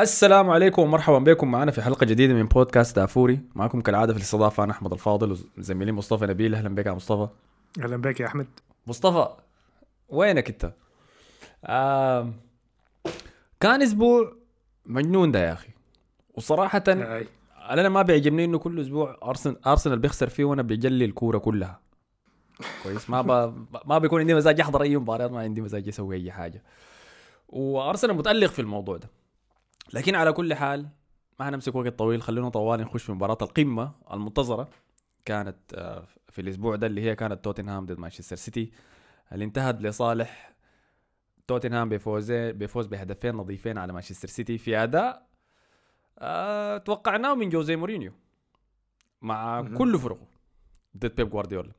السلام عليكم ومرحبا بكم. معنا في حلقة جديدة من بودكاست دافوري. معكم كالعادة في الاستضافة أنا أحمد الفاضل وزميلي مصطفى نبيل. أهلا بك يا مصطفى. أهلا بك يا أحمد. مصطفى وينك أنت؟ آه كان أسبوع مجنون ده يا أخي. وصراحة هاي أنا ما بيعجبني إنه كل أسبوع ارسنال أرسنال بيخسر فيه وأنا بيجلي الكورة كلها. كويس. ما ب... ما بيكون عندي مزاج أحضر أي مباريات ما عندي مزاج أسوي أي حاجة. وأرسنال متألق في الموضوع ده. لكن على كل حال ما هنمسك وقت طويل خلينا طوال نخش في مباراة القمة المنتظرة. كانت آه، في الأسبوع ده اللي هي كانت توتنهام ضد مانشستر سيتي. اللي انتهت لصالح توتنهام بفوز بفوز بهدفين نظيفين على مانشستر سيتي في أداء آه توقعناه من جوزي مورينيو مع. كل فرقه ضد بيب جوارديولا.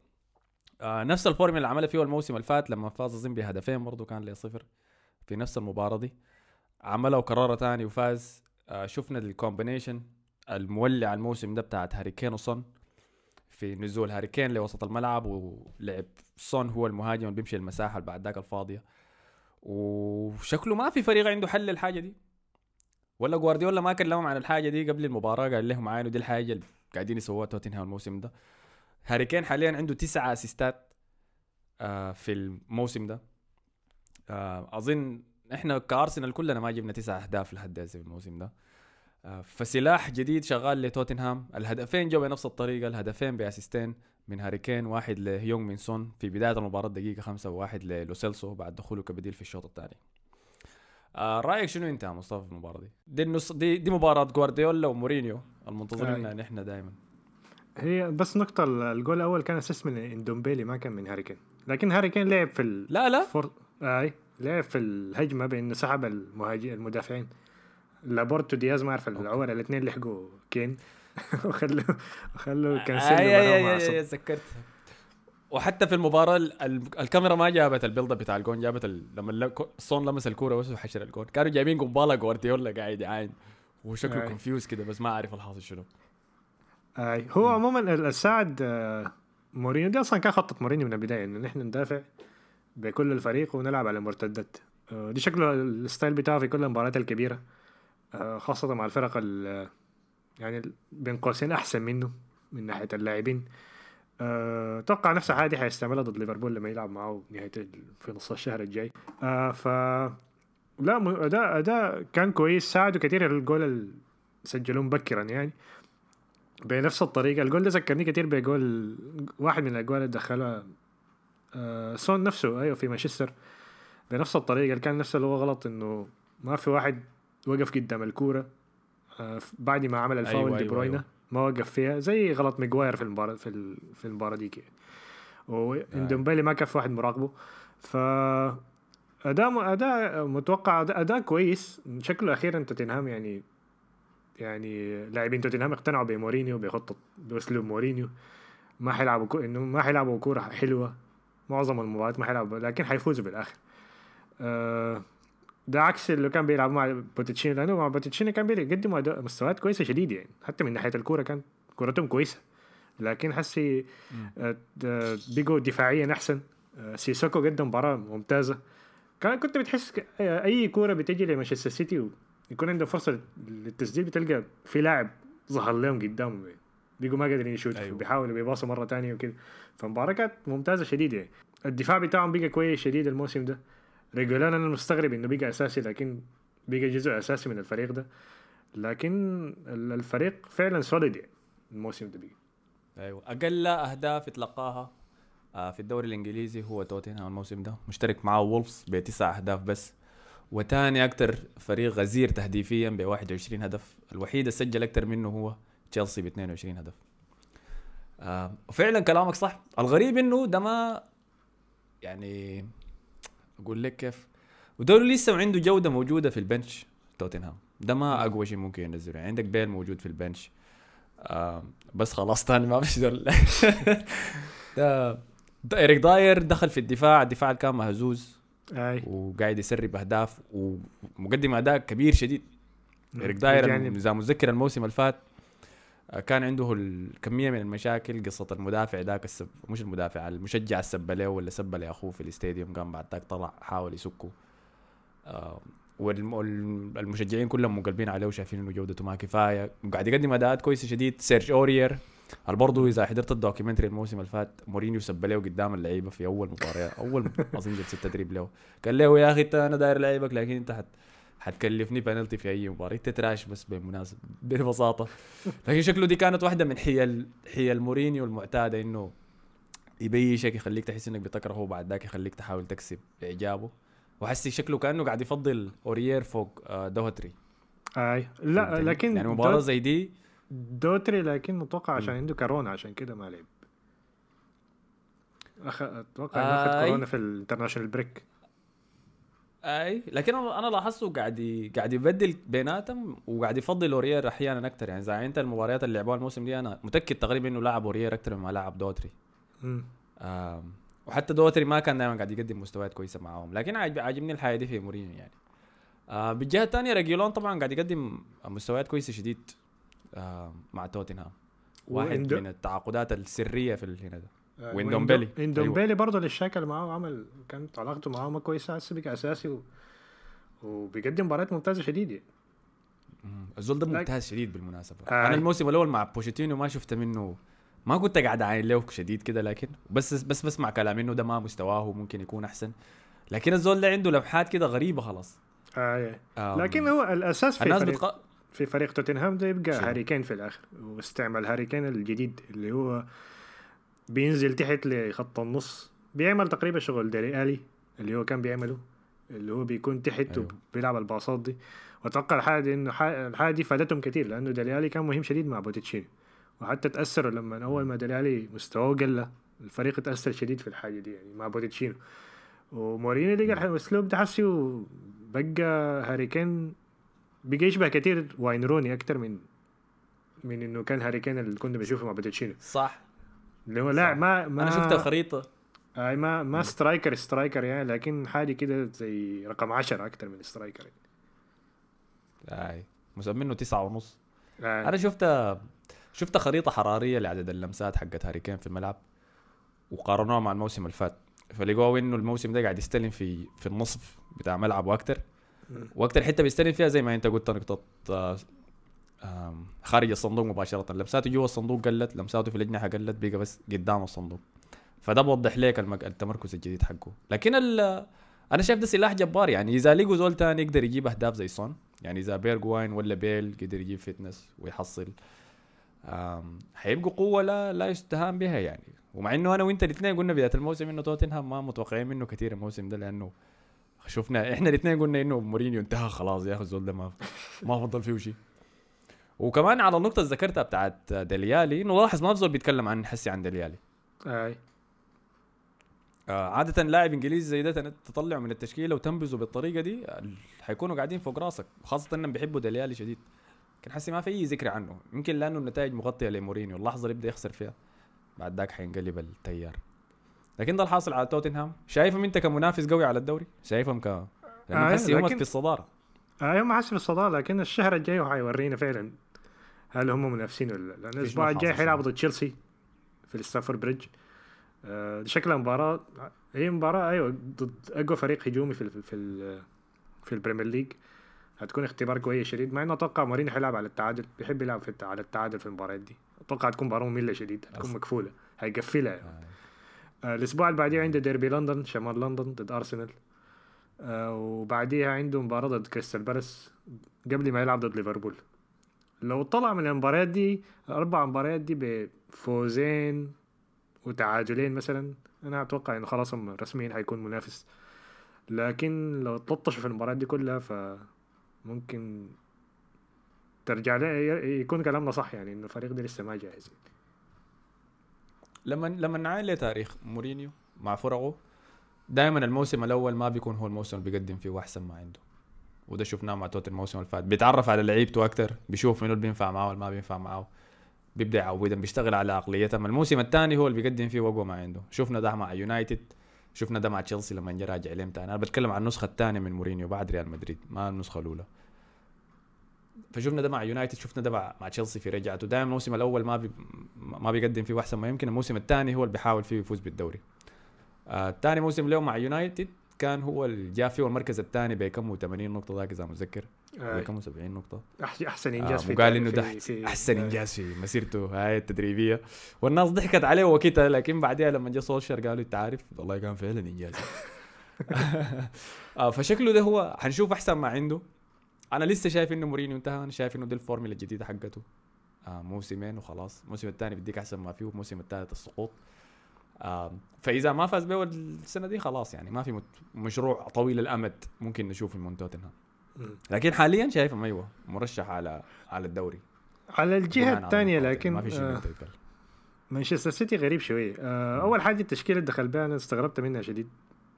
آه نفس الفورمولا اللي عملها فيه الموسم اللي فات لما فاز اظن بهدفين برضه كانوا لي صفر في نفس المباراة دي. عملها وكررها تاني وفاز. آه شفنا ال combination المولع الموسم ده بتاعت هاري كين وسون في نزول هاري كين لوسط الملعب ولعب سون هو المهاجم اللي بيمشي المساحة اللي بعد ذاك الفاضية. وشكله ما في فريق عنده حل للحاجة دي. ولا جوارديولا ما كلمهم عن الحاجة دي قبل المباراة قال لهم عينوا دي الحاجة اللي قاعدين يسووها توتنهام الموسم ده. هاري كين حاليا عنده تسعة assist ات آه في الموسم ده. آه أظن إحنا كأرسنال كلنا ما جبنا تسعة أهداف لحد هسه في الموسم ده. آه فسلاح جديد شغال لتوتنهام. الهدفين جو بنفس الطريقة الهدفين ب assist ين من هاري كين واحد لهيونغ مين سون. في بداية المباراة دقيقة خمسة وواحد للوسيلسو بعد دخوله كبديل في الشوط الثاني. آه رأيك شنو أنت يا مصطفى في المباراة دي؟ دي النص دي, دي مباراة جوارديولا ومورينيو المنتظرين. نحن دائما هي بس نقطة ال- الجول الأول كان أساس من إندومبيلي ما كان من هاري كين. لكن هاري كين لعب في ال... لا لا. فور... أي. لعب في الهجمة بأنه سحب المهاجم المدافعين؟ لابورتو دياز ما أعرف الأول الاثنين لحقوا كين. وخلوا وخلوا كانسيلو اي اي براهم اي عصب. اي تذكرت. وحتى في المباراة ال- ال- الكاميرا ما جابت ال build up بتاع الجون جابت ال... لما صون لمس الكورة بس وحشر الجون. كانوا جايبين قنبله جوارديولا قاعد يعاين. وشكله. confused كده بس ما عارف الحاصل شنو. أي. هو عموما ال- الساعد آه، مورينيو. دي أصلا كان خطة مورينيو من البداية إنه نحن ندافع. بكل الفريق ونلعب على المرتدات آه، دي شكله ال style بتاعه في كل المباريات الكبيرة. آه، خاصة مع الفرق ال- يعني بين قوسين أحسن منه من ناحية اللاعبين. آه، أتوقع نفس الحاجة دي حيستعملها ضد ليفربول لما يلعب معه نهاية في نص الشهر الجاي. آه، ف لا اداء أداء كان كويس. ساعده كثير الجول اللي سجلوه مبكرا يعني. بنفس الطريقة. الجول ده ذكرني كتير بجول واحد من الأجوال اللي دخلها آه سون نفسه أيوه في مانشستر. بنفس الطريقة اللي كان نفسه اللي هو غلط إنه ما في واحد وقف قدام الكورة آه بعد ما عمل الفاول أيوة، دي أيوة، بروينا أيوة. ما وقف فيها زي غلط ميغواير في المباراة في في المباراة دي كده واندومبيلي ما كان في واحد مراقبه. ف أداء أداء متوقع اداء, كويس. شكله أخيرا توتنهام يعني يعني لاعبين توتنهام اقتنعوا بمورينيو بخطه بأسلوب مورينيو. ما حيلعبوا كو... إنه ما حيلعبوا كورة حلوة. معظم المباريات ما حيلعبوا لكن حيفوزوا بالآخر. آه ده عكس اللي كان بيلعب مع بوتيتشينو لأنه مع بوتيتشينو كان بيقدموا مستويات كويسة شديده يعني حتى من ناحية الكورة كان كورتهم كويسة. لكن حسي آه، بقوا دفاعيا أحسن. آه، سيسوكو قدم مباراة ممتازة. كان كنت بتحس أي كورة بتجي لمانشستر سيتي ويكون عندهم فرصة للتسديد بتلقى في لاعب ظهر لهم قدامهم يعني. بيقوا ما قادرين يشوت. أيوه. بيحاولوا بيباصوا مرة تانية وكده. فمباراة كانت ممتازة شديدة. يعني الدفاع بتاعهم بقى كويس شديد الموسم ده. ريجولان أنا مستغرب إنه بقى أساسي لكن بقى جزء أساسي من الفريق ده. لكن ال- الفريق فعلا solid يعني الموسم ده بقى. أيوه. أقل أهداف اتلقاها آه، في الدوري الإنجليزي هو توتنهام الموسم ده. مشترك معاه وولفز بتسع أهداف بس. وتاني أكتر فريق غزير تهديفيا ب 21 هدف. الوحيد اللي سجل أكتر منه هو تشيلسي ب 22 هدف. آه وفعلا كلامك صح. الغريب إنه ده ما يعني أقول لك كيف. ودول لسه عنده جودة موجودة في ال bench توتنهام. ده ما أقوى شيء ممكن ينزله. يعني عندك بيل موجود في ال bench. آه بس خلاص تاني ما فيش دول ده إيريك داير دخل في الدفاع. الدفاع كان مهزوز. أي. وقاعد يسرب أهداف. ومقدم أداء كبير شديد. إيريك داير يعني إذا متذكر الموسم اللي فات آه، كان عنده الكميه من المشاكل قصة المدافع ذاك السب مش المدافع المشجع السب له ولا سب لاخوه في ال stadium قام بعد ذاك طلع حاول يسكه. آه، والمشجعين كلهم مقلبين عليه وشايفين إنه جودته ما كفاية. وقاعد يقدم أداءات كويسة شديد. سيرج اورير برضه إذا حضرت ال documentary الموسم اللي فات مورينيو سب له قدام اللعيبة في أول مباراه أول اظن جلسة تدريب له. قال له يا أخي أنا داير لعيبك لكن أنت حت حتكلفني بنالتي في أي مباراة. انت trash بس بالمناسبه ببساطة. لكن شكله دي كانت واحدة من حيل حيل مورينيو المعتادة إنه يبيشك يخليك تحس إنك بتكرهه وبعد ذاك يخليك تحاول تكسب إعجابه. وحسي شكله كأنه قاعد يفضل أوريير فوق آه، دوهتري. أي. لا لكن يعني مباراة زي دي دوتري لكن متوقع عشان عنده كورونا عشان كده ما لعب. أخ... أتوقع إنه أخذ كورونا في ال international break. أي. لكن أنا لاحظته قاعد ي... قاعد يبدل بيناتهم وقاعد يفضل اوريير أحيانا أكثر يعني زي أنت المباريات اللي لعبوها الموسم دي أنا متأكد تقريبا إنه لاعب اوريير أكثر مما لاعب دوتري آه وحتى دوتري ما كان دائما قاعد يقدم مستويات كويسة معاهم. لكن عاجبني الحياة دي في مورينيو يعني. آه بالجهة الثانية ريجيلون طبعا قاعد يقدم مستويات كويسة شديد آه مع توتنهام واحد من التعاقدات السرية في هنا ده. آه ويندومبيلي ويندومبيلي أيوة. برضه للشكل معاه عمل كانت علاقته معاه ما كويسة هسه بقى أساسي و... وبيقدم مباريات ممتازة شديدة. الزول ده ممتاز شديد بالمناسبة. آه. أنا الموسم الأول مع بوشيتينو ما شفت منه ما كنت قاعد عاين له شديد كده لكن بس بس بسمع كلام إنه ده ما مستواه ممكن يكون أحسن. لكن الزول ده عنده لمحات كده غريبة خلاص. آه لكن هو الأساس في الناس فريق بتق... في فريق توتنهام ده يبقى هاري كين في الآخر واستعمل هاري كين الجديد اللي هو بينزل تحت لخط النص بيعمل تقريبا شغل ديري آلي اللي هو كان بيعمله اللي هو بيكون تحت أيوه. وبيلعب الباصات دي. وأتوقع الحاجة دي إنه الحاجة دي فادتهم كثير لأنه ديلي كان مهم شديد مع بوتيتشيني. وحتى تأثروا لما أول ما ديلي مستواه قل الفريق تأثر شديد في الحاجة دي يعني مع بوتيتشينو ومورينيو لقى الاسلوب ده حسي وبقى هاري كين بقى يشبه كثير واين روني أكثر من من إنه كان هاري كين اللي كنا بنشوفه مع بوتيتشينو صح. اللي هو لا ما ما أنا شفت الخريطه أي ما ما striker striker يعني لكن حاجة كده زي رقم 10 أكثر من striker يعني. اي مسمينه تسعة ونص. آه. أنا شفت شفت خريطة حرارية لعدد اللمسات حقت هاري كين في الملعب وقارنوها مع الموسم اللي فات. فلقوا إنه الموسم ده قاعد يستلم في في النصف بتاع ملعب وأكتر. وأكتر حتة بيستلم فيها زي ما أنت قلت نقطة خارج الصندوق مباشرة. لمساته جوا الصندوق قلت لمساته في الاجنحه قلت بقى بس قدام الصندوق. فده بوضح لك التمركز الجديد حقه. لكن أنا شايف ده سلاح جبار. يعني إذا لقوا زول تاني يقدر يجيب أهداف زي سون يعني إذا بيرجواين ولا بيل قدر يجيب fitness ويحصل حيبقوا قوة لا لا يستهان بها يعني. ومع إنه أنا وإنت الاثنين قلنا بداية الموسم إنه توتنهام ما متوقعين منه كثير الموسم ده لأنه شفنا إحنا الاثنين قلنا إنه مورينيو انتهى خلاص يا أخي الزول ده ما ما فضل فيه شيء. وكمان على النقطة اللي ذكرتها بتاعت ديلي آلي إنه لاحظ ما بزول بيتكلم عن حسي عن ديلي آلي أي. آه عادة لاعب إنجليزي زي ده تطلعه من التشكيلة وتنبذه بالطريقة دي حيكونوا قاعدين فوق راسك وخاصة إنهم بيحبوا دليالي شديد. لكن حسي ما في أي ذكر عنه يمكن لأنه النتائج مغطية لمورينيو اللحظة اللي يبدأ يخسر فيها بعد ذاك حينقلب التيار. لكن ده الحاصل على توتنهام. شايفهم أنت كمنافس قوي على الدوري؟ شايفهم ك لأنه آه حسي لكن... في الصدارة. آه يوم حسي في الصداره لكن الشهر الجاي حيورينا فعلا هل هم منافسين ولا لا. لأن الأسبوع الجاي حيلعبوا ضد تشيلسي في الستامفورد بريدج. آه شكلها مباراه هي مباراة أيوه ضد أقوى فريق هجومي في في في, في البريمير ليج. هتكون اختبار كويس شديد. مع إنه أتوقع مورينيو حيلعب على التعادل بيحب يلعب في على التعادل في المباريات دي. أتوقع هتكون مباراة مملة شديد هتكون مكفولة هيقفلها آه. آه الأسبوع اللي بعديه عنده ديربي لندن شمال لندن ضد أرسنال. وبعديها عنده مباراة ضد كريستال بالاس قبل ما يلعب ضد ليفربول. لو طلع من المباريات دي الأربع مباريات دي بفوزين وتعادلين مثلا أنا أتوقع انه خلاص هم رسميا هيكون منافس. لكن لو تلطشوا في المباريات دي كلها ف ممكن ترجع يكون كلامنا صح يعني انه الفريق ده لسه ما جاهز. لما لما نعاين لتاريخ مورينيو مع فرقه دائما الموسم الأول ما بيكون هو الموسم اللي بيقدم فيه احسن ما عنده. وده شفناه مع توت الموسم اللي فات. بيتعرف على لعيبته أكثر بيشوف منو اللي بينفع معاه واللي ما بينفع معاه بيبدأ يعودهم بيشتغل على عقليتهم الموسم الثاني هو اللي بيقدم فيه اقوى ما عنده. شفنا ده مع يونايتد شفنا ده مع تشيلسي لما جا راجع لهم أنا بتكلم عن النسخة الثانية من مورينيو بعد ريال مدريد ما النسخة الأولى. فشفنا ده مع يونايتد شفنا ده مع, مع تشيلسي في رجعته. دائما الموسم الأول ما بي ما بيقدم فيه احسن ما يمكن. الموسم الثاني هو اللي بيحاول فيه يفوز بالدوري. الثاني آه موسم له مع يونايتد كان هو اللي جاء فيه المركز الثاني بكم 80 نقطة ذاك إذا متذكر. آه، بكم 70 نقطة. أحسن إنجاز آه وقال إنه ده أحسن آه، إنجاز في مسيرته هاي التدريبية. والناس ضحكت عليه وكده لكن بعدها لما جاء سولشر قالوا أنت عارف والله كان فعلا إنجاز. آه فشكله ده هو حنشوف أحسن ما عنده. أنا لسه شايف إنه مورينيو انتهى أنا شايف إنه دي الفورمولا الجديدة حقته. آه موسمين وخلاص. الموسم الثاني بديك أحسن ما فيه والموسم الثالث السقوط. فإذا ما فاز به السنة دي خلاص يعني ما في مشروع طويل الأمد ممكن نشوفه من توتنهام. لكن حاليا شايفهم أيوه مرشح على على الدوري. على الجهة الثانية لكن ما في شيء آه،. مانشستر سيتي غريب شوي. آه أول حاجة التشكيلة اللي دخل بها أنا استغربت منها شديد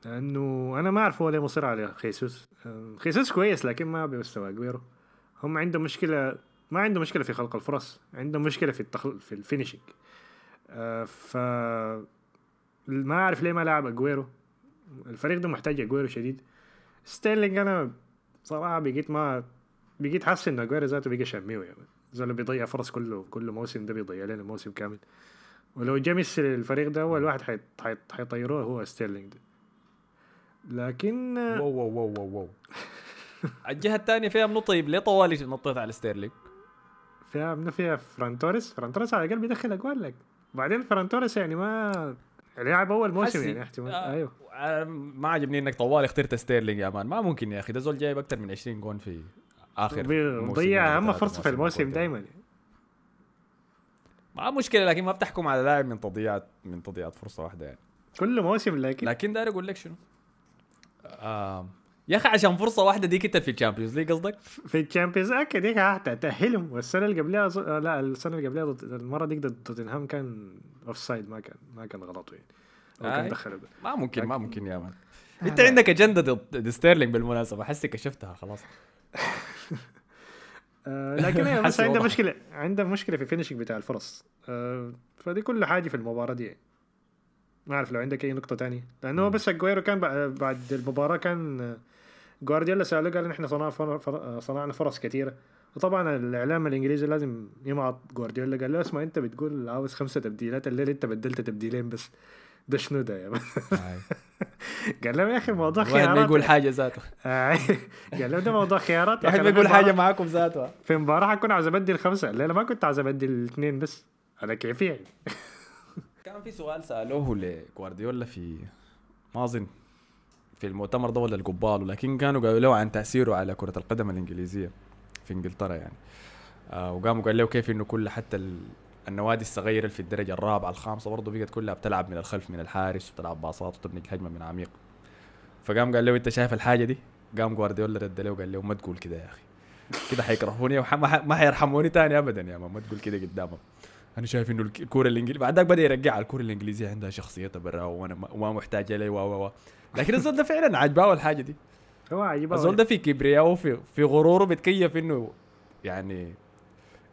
لأنه أنا ما أعرف هو ليه مصر على خيسوس. آه خيسوس كويس لكن ما بمستوى أجويرو. هم عندهم مشكلة ما عندهم مشكلة في خلق الفرص عندهم مشكلة في التخل... في ال finishing آه ف ما أعرف ليه ما لعب أجويرو. الفريق ده محتاج أجويرو شديد. ستيرلينج أنا صراحة بقيت ما بقيت حاسس إن أجويرو ذاته بقى شميو يعني. زول بيضيع فرص كله كل موسم ده بيضيع لنا موسم كامل. ولو جا ميسي الفريق ده أول واحد حيط- حيط- حيطيروه هو ستيرلينج ده. لكن واو واو واو واو واو. الجهة الثانية فيها منو طيب؟ ليه طوالي نطيت على ستيرلينج؟ فيها من فيها فران توريس. فران توريس على الأقل بيدخل أجوال لك. بعدين فران توريس يعني ما لعب أول موسم. يعني احتمال آه. أيوه آه، ما عجبني إنك طوالي اخترت ستيرلينج يا مان ما ممكن يا أخي ده زول جايب أكثر من 20 جون في آخر موسمين ضيع ولا أهم فرصة في الموسم. دائما يعني. ما مشكلة لكن ما بتحكم على لاعب من تضييعات من تضييعات فرصة واحدة يعني كل موسم لكن لكن داير أقول لك شنو آه يا أخي عشان فرصة واحدة دي كنت في ال Champions League قصدك؟ في ال Champions أكيد ديك هتأهلهم والسنة اللي قبلها آه، لا السنة اللي قبلها ضد المرة ديك ضد توتنهام كان offside ما كان ما كان غلطه يعني هو كان آي. دخل ما ممكن ما لكن- ممكن يا man أنت عندك أجندة ضد ستيرلينج بالمناسبة حسي كشفتها خلاص آه لكن بس عنده. مشكلة عنده مشكلة في ال finishing بتاع الفرص آه فدي كل حاجة في المباراة دي يعني. ما أعرف لو عندك أي نقطة تانية لأنه بس أجويرو كان بع- بعد المباراة كان آه، جوارديولا سألوه قال إحنا صنعنا فر- فر- آه، صنعنا فرص كثيره وطبعا الإعلام الإنجليزي لازم يمعط جوارديولا. قال له اسمع أنت بتقول عاوز خمسة تبديلات. الليلة أنت بدلت تبديلين بس؟ ده شنو ده يا؟ قال له يا أخي موضوع خيارات يقول حاجة ذاته. آه، قال له ده موضوع خيارات. يا واحد أخي، ما أنا يقول في حاجة مباراة- معاكم ذاته. في مباراة حكون عاوز أبدل خمسة. الليلة ما كنت عاوز أبدل اثنين بس. على كيفي يعني كان في سؤال سألوه لجوارديولا في ما اظن في المؤتمر ده ولا القبال لكن كانوا قالوا له عن تأثيره على كرة القدم الإنجليزية في إنجلترا يعني. آه وقاموا قال له كيف إنه كل حتى ال- النوادي الصغيرة في الدرجة الرابعة الخامسة برضه بقت كلها بتلعب من الخلف من الحارس وبتلعب باصات وتبني الهجمه من عميق. فقام قال له انت شايف الحاجة دي؟ قام جوارديولا رد له وقال له ما تقول كده يا أخي. كده حيكرهوني وح- ما ح- ما حيرحموني تاني ابدا يا مان ما تقول كده قدامهم. أنا شايف إنه الك- الكورة الإنجليزية بعد ذاك بدأ يرجع الكورة الإنجليزية عندها شخصيتها برا وأنا ما- وما محتاجة لي و و لكن الزول ده فعلا عجباه الحاجة دي. هو عجيب الزول ده في كبرياء وفي في غروره بيتكيف إنه يعني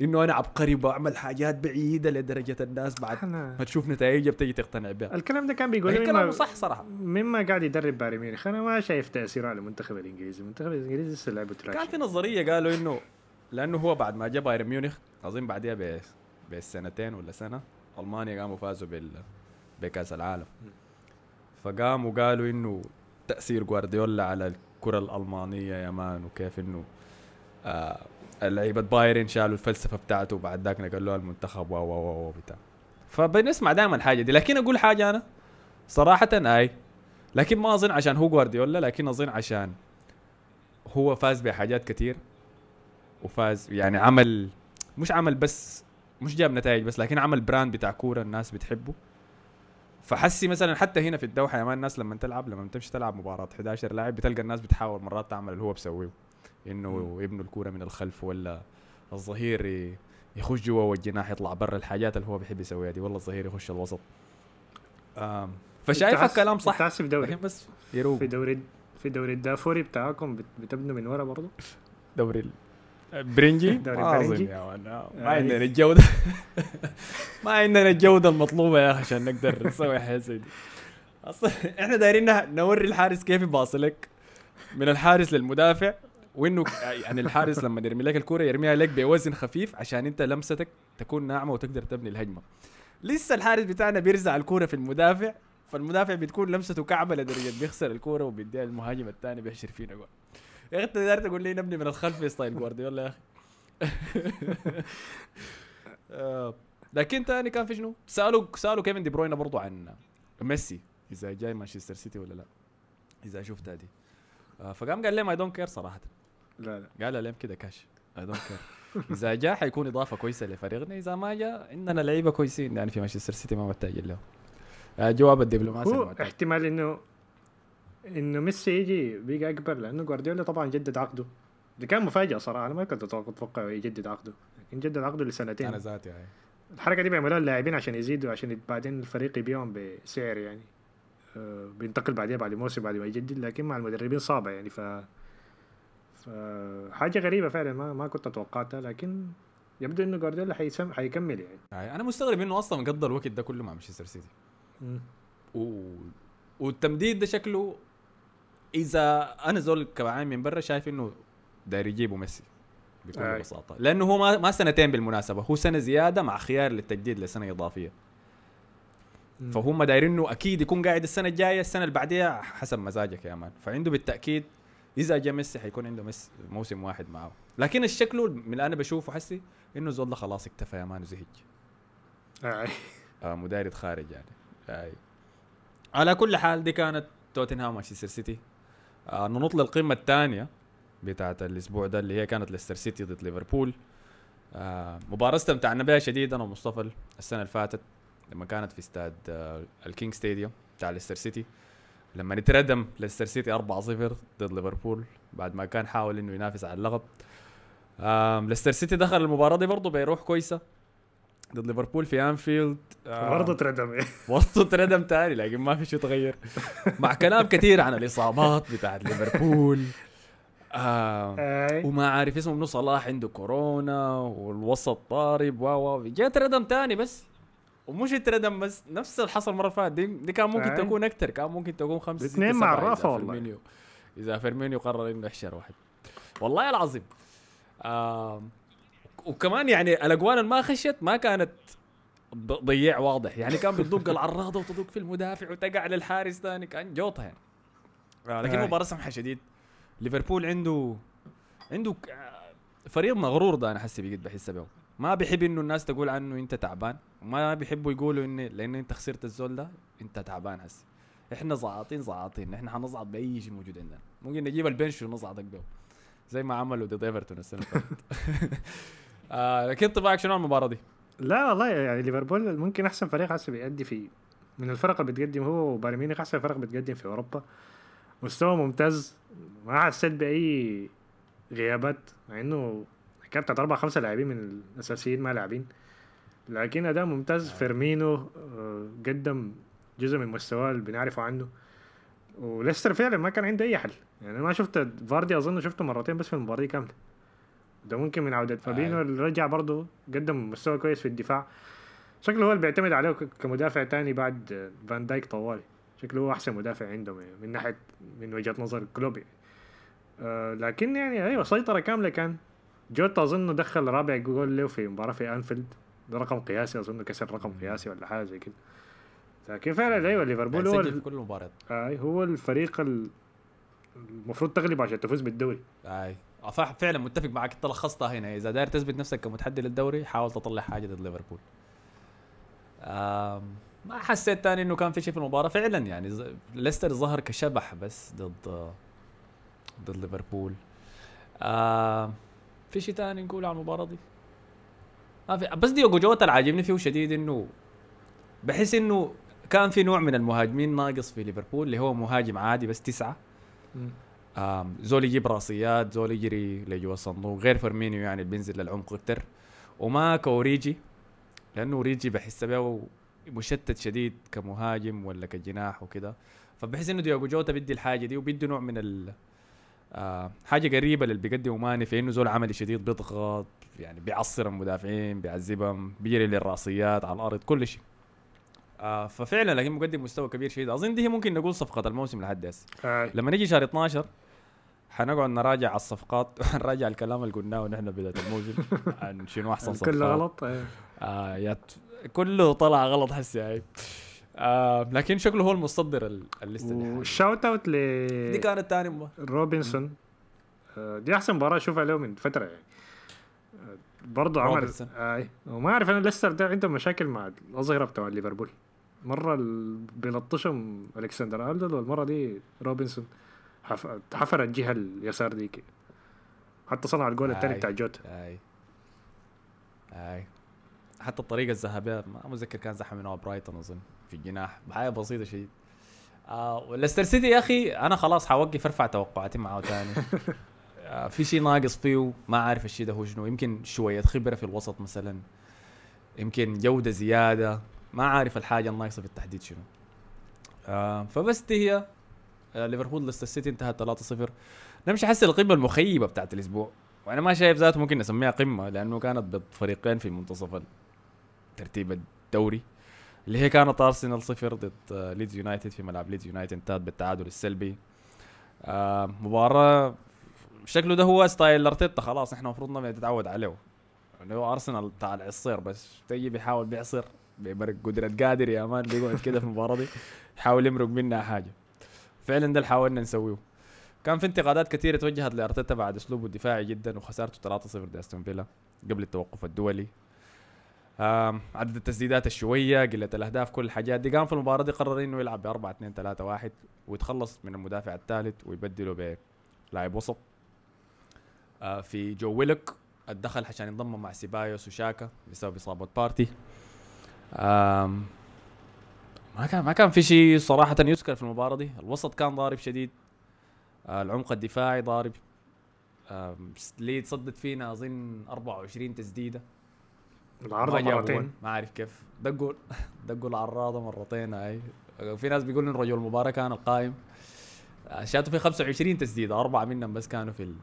إنه أنا عبقري بعمل حاجات بعيدة لدرجة الناس بعد أنا ما تشوف نتائجها بتيجي تقتنع بها. الكلام ده كان بيقول مما كلامه صح صراحة. مما قاعد يدرب بايرن ميونخ. أنا ما شايف تأثيره على المنتخب الإنجليزي. المنتخب الإنجليزي لسه لعبه كان تراش في نظرية قالوا إنه لأنه هو بعد ما جاء بايرن ميونخ اظن بعدها ب- بسنتين ولا سنة ألمانيا قاموا فازوا بال بكأس العالم. فقاموا قالوا إنه تأثير جوارديولا على الكرة الألمانية يا مان وكيف إنه آه لعيبه بايرن شالوا الفلسفة بتاعته وبعد ذاك نقلوها المنتخب و و و بتاع. فبنسمع دائما الحاجة دي. لكن أقول حاجة أنا. صراحة أي. لكن ما أظن عشان هو جوارديولا لكن أظن عشان هو فاز بحاجات كتير وفاز يعني عمل مش عمل بس مش جاب نتائج بس لكن عمل brand بتاع كورة الناس بتحبه. فحسي مثلا حتى هنا في الدوحة يا man الناس لما تلعب لما تمشي تلعب مباراة 11 لاعب بتلقى الناس بتحاول مرات تعمل اللي هو بيسويه إنه يبنوا الكورة من الخلف ولا الظهير يخش جوا والجناح يطلع برا الحاجات اللي هو بيحب يسويها دي والله الظهير يخش الوسط. آم فشايفها بتحس- كلام صح. في دوري. بس يروق. في دوري في دوري الدافوري بتاعكم بت- بتبنوا من ورا برضه؟ دوري برنجي؟ دوري برنجي. يا مان ما آه. عندنا الجوده ما عندنا الجوده المطلوبه يا أخي عشان نقدر نسوي حاجة زي دي. أصلا إحنا دايرين نوري الحارس كيف يباصلك. من الحارس للمدافع. وإنه يعني الحارس لما يرمي لك الكورة يرميها لك بوزن خفيف عشان أنت لمستك تكون ناعمة وتقدر تبني الهجمة. لسه الحارس بتاعنا بيرزع الكورة في المدافع. فالمدافع بتكون لمسته كعبة لدرجة بيخسر الكورة وبيديها المهاجم الثاني بيحشر فينا جول. يا أخي انت داير تقول لي نبني من الخلف style جوارديولا يا أخي. لكن تاني كان في شنو؟ سألوا سألوا كيفن دي بروين برضو عن ميسي إذا جاي مانشستر سيتي ولا لا إذا شفتها دي آه، فقام قال لهم I don't care صراحة. لا لا. قال لهم كده كاش I don't care إذا جاء حيكون إضافة كويسة لفريقنا إذا ما جاء عندنا لعيبة كويسين يعني في مانشستر سيتي ما محتاج له آه، جواب الدبلوماسي هو. احتمال إنه إنه ميسي يجي بيجي أكبر لأنه جوارديولا طبعا جدد عقده. دي كان مفاجأة صراحة أنا ما كنت أتوقع يجدد عقده لكن جدد عقده لسنتين. أنا ذاتي يعني. الحركة دي بيعملوها اللاعبين عشان يزيدوا عشان بعدين الفريق يبيعهم بسعر يعني. آه، بينتقل بعدين بعد موسم بعد ما يجدد لكن مع المدربين صعبة يعني. ف حاجة غريبة فعلا ما ما كنت أتوقعتها لكن يبدو إنه جوارديولا حيسم... حيكمل يعني. يعني أنا مستغرب إنه أصلا قضى الوقت ده كله مع مانشستر سيتي. و... والتمديد ده شكله إذا أنا زول كعين من برا شايف إنه داير يجيبوا ميسي بكل أي. بساطة لأنه هو ما, ما سنتين بالمناسبة هو سنة زيادة مع خيار للتجديد لسنة إضافية. فهم دايرين إنه أكيد يكون قاعد السنة الجاية السنة اللي بعديها حسب مزاجك يا مان فعنده بالتأكيد إذا جاء ميسي حيكون عنده مس موسم واحد معه لكن الشكل من اللي أنا بشوفه حسي إنه زول ده خلاص اكتفى يا مان وزهج آه. مدارد خارج يعني آي. على كل حال دي كانت توتنهام مانشستر سيتي آه ننط للقمة الثانية بتاعت الأسبوع ده اللي هي كانت ليستر سيتي ضد ليفربول. آه مباراة استمتعنا بها شديد أنا ومصطفى السنة اللي فاتت لما كانت في استاد آه الكينج ستاديوم بتاع ليستر سيتي. لما نتردم ليستر سيتي 4-0 ضد ليفربول بعد ما كان حاول إنه ينافس على اللقب. ليستر سيتي دخل المباراة دي برضه بروح كويسة. ضد ليفربول في أنفيلد. آه برضه تردم وسطه تردم تاني لكن ما في شيء تغير مع كلام كثير عن الإصابات بتاعت ليفربول. آه. وما عارف اسمه منو صلاح عنده كورونا والوسط طارب و و جاء تردم تاني بس. ومش تردم بس نفس اللي حصل المرة اللي فاتت. دي, دي كان ممكن. تكون أكثر كان ممكن تكون خمسه ستة الاثنين مع إذا والله. إذا فيرمينيو قرر إنه يحشر واحد. والله العظيم. آه وكمان يعني الاجوان اللي ما خشت ما كانت ضياع واضح. يعني كان بتدق العراضه وتدق في المدافع وتقع للحارس ثاني كان جوطه يعني. آه لكن آي. مباراة سمحة شديد. ليفربول عنده عنده آه، فريق مغرور ده أنا حسي بقيت بحس به ما بيحب إنه الناس تقول عنه أنت تعبان وما بيحبوا يقولوا ان لأن أنت خسرت الزول ده أنت تعبان هسي إحنا زعاطين زعاطين. إحنا حنصعد بأي شيء موجود عندنا. ممكن نجيب البنش ونصعدك به زي ما عملوا ضد إيفرتون السنة اللي فاتت. آه لكن طبعك شنو المباراة دي؟ لا والله يعني ليفربول ممكن أحسن فريق هسه بيأدي في من الفرق اللي بتقدم هو وبايرن ميونخ أحسن فرق بتقدم في أوروبا. مستوى ممتاز. ما حسيت بأي غيابات مع إنه حكايه بتاعت أربع خمسة لاعبين من الأساسيين ما لاعبين. لكن أداء ممتاز. فيرمينو آه، قدم جزء من مستواه اللي بنعرفه عنه. وليستر فعلا ما كان عنده أي حل. يعني ما شفت فاردي أظن شفته مرتين بس في المباراة كاملة. ده ممكن من عوده فابينو أيوة. اللي رجع برضه قدم مستوى كويس في الدفاع. شكله هو اللي بيعتمد عليه كمدافع تاني بعد فان دايك طوالي. شكله هو أحسن مدافع عنده من- من ناحيه من وجهة نظر كلوب يعني. آه لكن يعني أيوه سيطرة كاملة كان. جوتا اظن دخل رابع جول له في مباراة في أنفيلد. ده رقم قياسي اظن كسر رقم قياسي ولا حاجة زي كده. لكن فعلا أيوه ليفربول هو في كل المباريات آه هو الفريق ال- المفروض تغلب عشان تفوز بالدوري. أي. آه، فعلا متفق معك. انت لخصتها هنا. إذا داير تثبت نفسك كمتحدي للدوري حاول تطلع حاجة ضد ليفربول. ما حسيت تاني إنه كان في شيء في المباراة. فعلا يعني ليستر ظهر كشبح بس ضد ضد ليفربول. في شيء تاني نقول عن المباراة دي؟ ما في بس ديوجو جوتا اللي عاجبني فيه شديد إنه بحس إنه كان في نوع من المهاجمين ناقص في ليفربول اللي هو مهاجم عادي بس تسعة. زول يجيب رأسيات زول يجري لجوا الصندوق غير فيرمينيو يعني بينزل للعمق أكتر وما كوريجي لأنه أوريجي بحس به مشتت شديد كمهاجم ولا كجناح وكده. فبحس إنه دياغو جوتا بيدي الحاجة دي وبيدي نوع من ال آه حاجة قريبة للي بيقدمه ماني في إنه زول عملي شديد بيضغط يعني بيعصر المدافعين بيعذبهم بيجري للرأسيات على الأرض كل شيء. آه ففعلا لكن مقدم مستوى كبير شديد. أظن دي ممكن نقول صفقة الموسم لحد هسه. آه. لما نيجي شهر 12 حنقعد نراجع على الصفقات ونراجع الكلام اللي قلناه ونحن بدايه الموسم. عن شنو أحسن صفقات كله غلط آه. آه يا كله طلع غلط هسه هاي آه لكن شكله هو المصدر ال- الليسته دي. والشاوت أوت ل دي كانت ثاني روبنسون. آه، دي أحسن مباراة اشوفها له من فترة يعني. آه، برضه عمل روبنسون. اي وما أعرف أنا ليستر ده عندهم مشاكل مع الاظهره بتوع ليفربول. مرة ال- بيلطشهم ألكسندر أرنولد والمرة دي روبنسون. حف... حفر الجهة اليسار ديك. حتى صنع الجول الثاني. بتاع جوتا. اي اي حتى الطريقة الذهبية ما متذكر كان زحمة منها برايتون أظن في الجناح بحاجة بسيطة شديد. آه وليستر سيتي يا أخي أنا خلاص حوقف ارفع توقعاتي معه تاني. آه في شيء ناقص فيه ما عارف الشيء ده هو شنو. يمكن شوية خبرة في الوسط مثلا. يمكن جودة زيادة. ما عارف الحاجة الناقصة في التحديد شنو. آه فبس دي هي ليفربول ليستر سيتي انتهت 3-0 نمشي حسي القمة المخيبة بتاعت الأسبوع. وأنا ما شايف ذاته ممكن نسميها قمة لأنه كانت ضد فريقين في منتصف ترتيب الدوري اللي هي كانت أرسنال صفر ضد آه، ليدز يونايتد في ملعب ليدز يونايتد انتهت بالتعادل السلبي. آه مباراة شكله ده هو ستايل أرتيتا خلاص إحنا المفروض نتعود عليه. اللي هو أرسنال بتاع العصير بس تيجي بيحاول بيعصر بمرق قدرة قادر يا man بيقعد كده في المباراة دي يحاول يمرق منها حاجة. فعلا ده اللي حاولنا نسويه. كان في انتقادات كثيرة توجهت لأرتيتا بعد أسلوبه الدفاعي جدا وخسارته 3-0 ضد استون فيلا قبل التوقف الدولي. عدد التسديدات الشوية قلة الأهداف كل الحاجات دي. قام في المباراة دي قرر إنه يلعب ب 4 2 3 1 ويتخلص من المدافع الثالث ويبدله بلاعب وسط. آه، في جو ويلوك الدخل عشان ينضم مع سيبايوس وشاكا بسبب إصابة بارتي. ما كان ما كان في شيء صراحة يذكر في المباراة دي. الوسط كان ضارب شديد. آه، العمق الدفاعي ضارب. ليدز شاتت فينا أظن 24 تسديدة. العارضه مرتين. ما أعرف كيف. دقوا دقوا العراضه مرتين هاي. في ناس بيقولوا إن رجل المباراة كان القائم. آه، شاتوا في 25 تسديدة. أربعة منهم بس كانوا في ال...